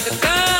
like a gun.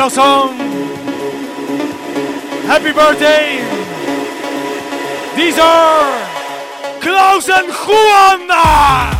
Final song. Happy birthday. These are Klaus and Juan.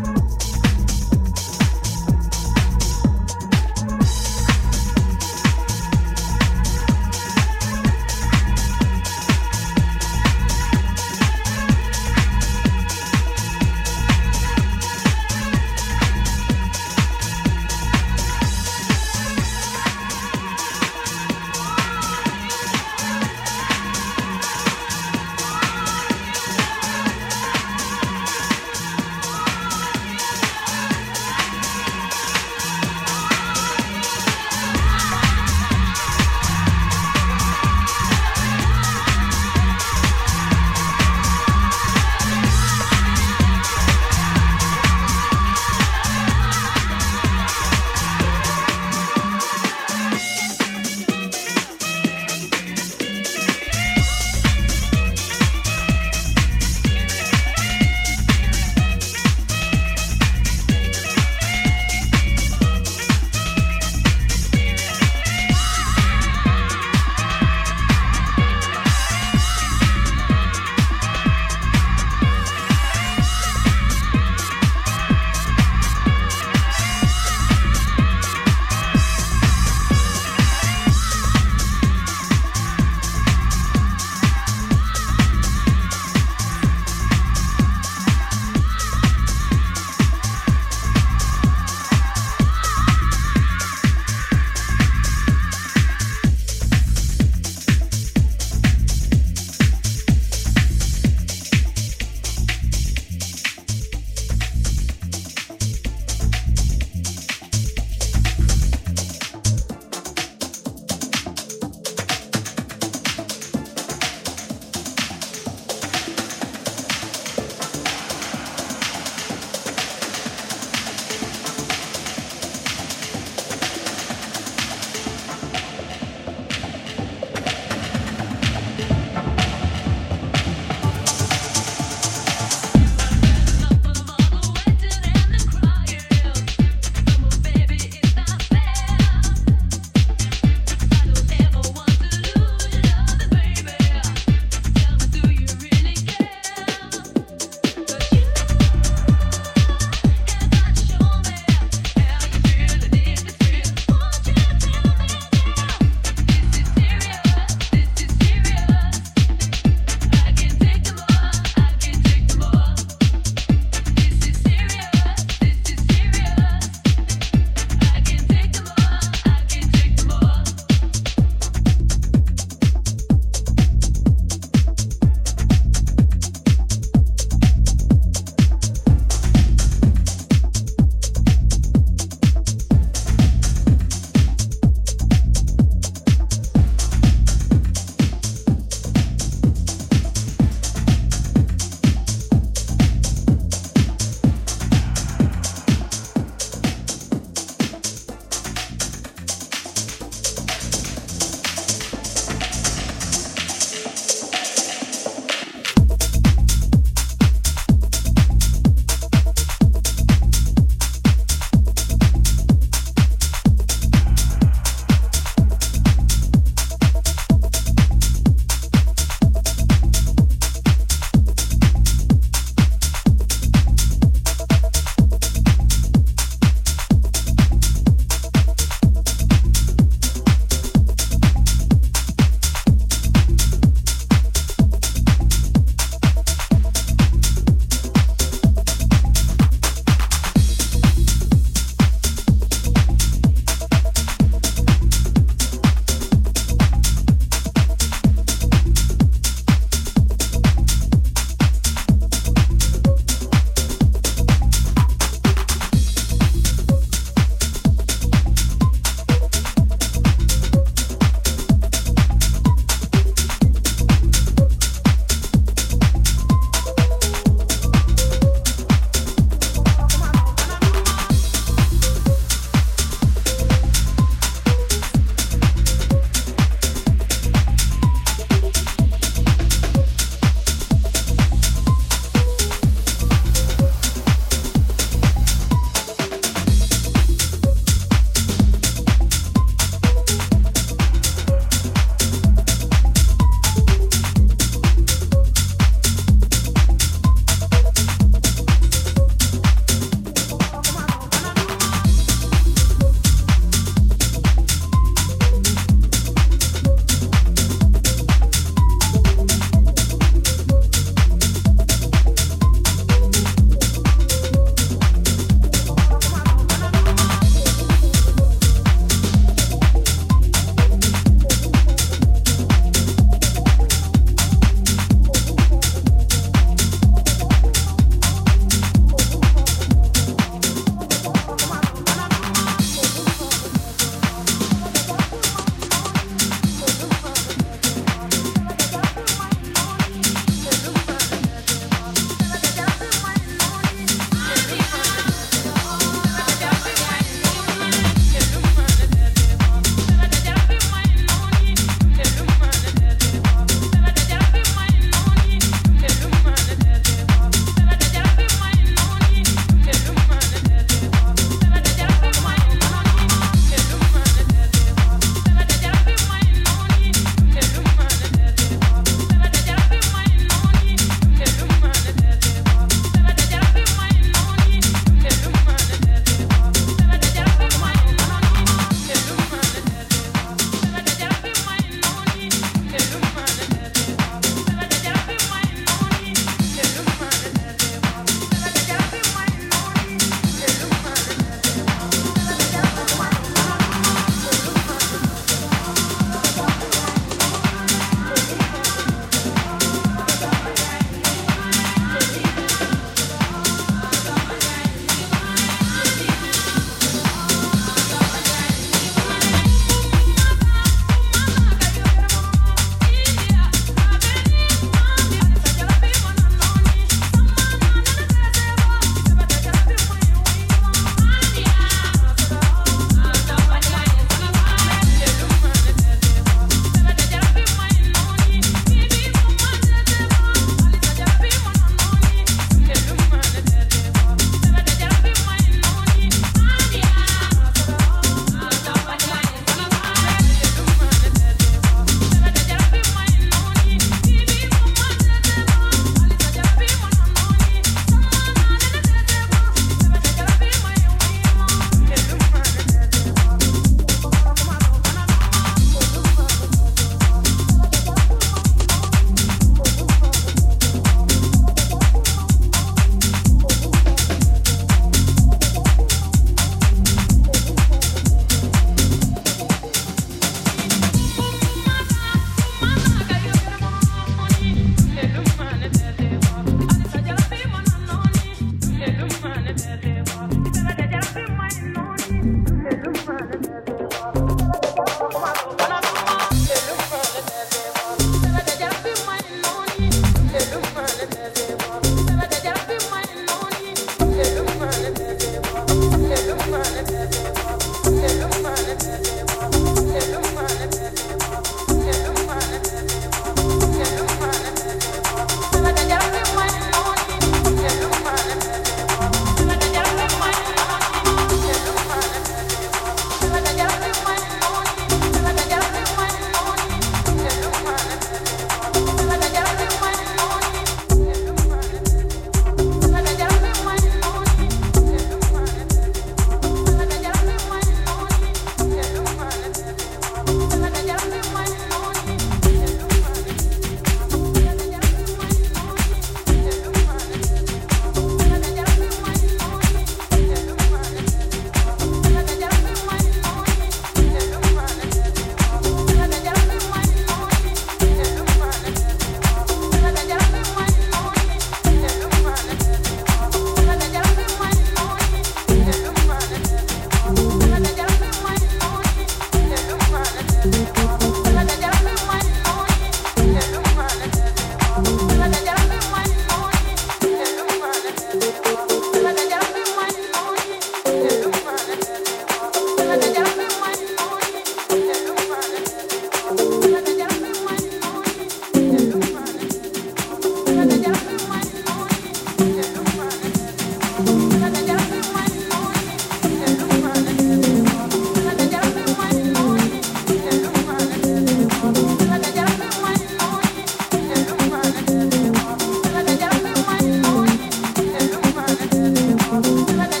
Bye.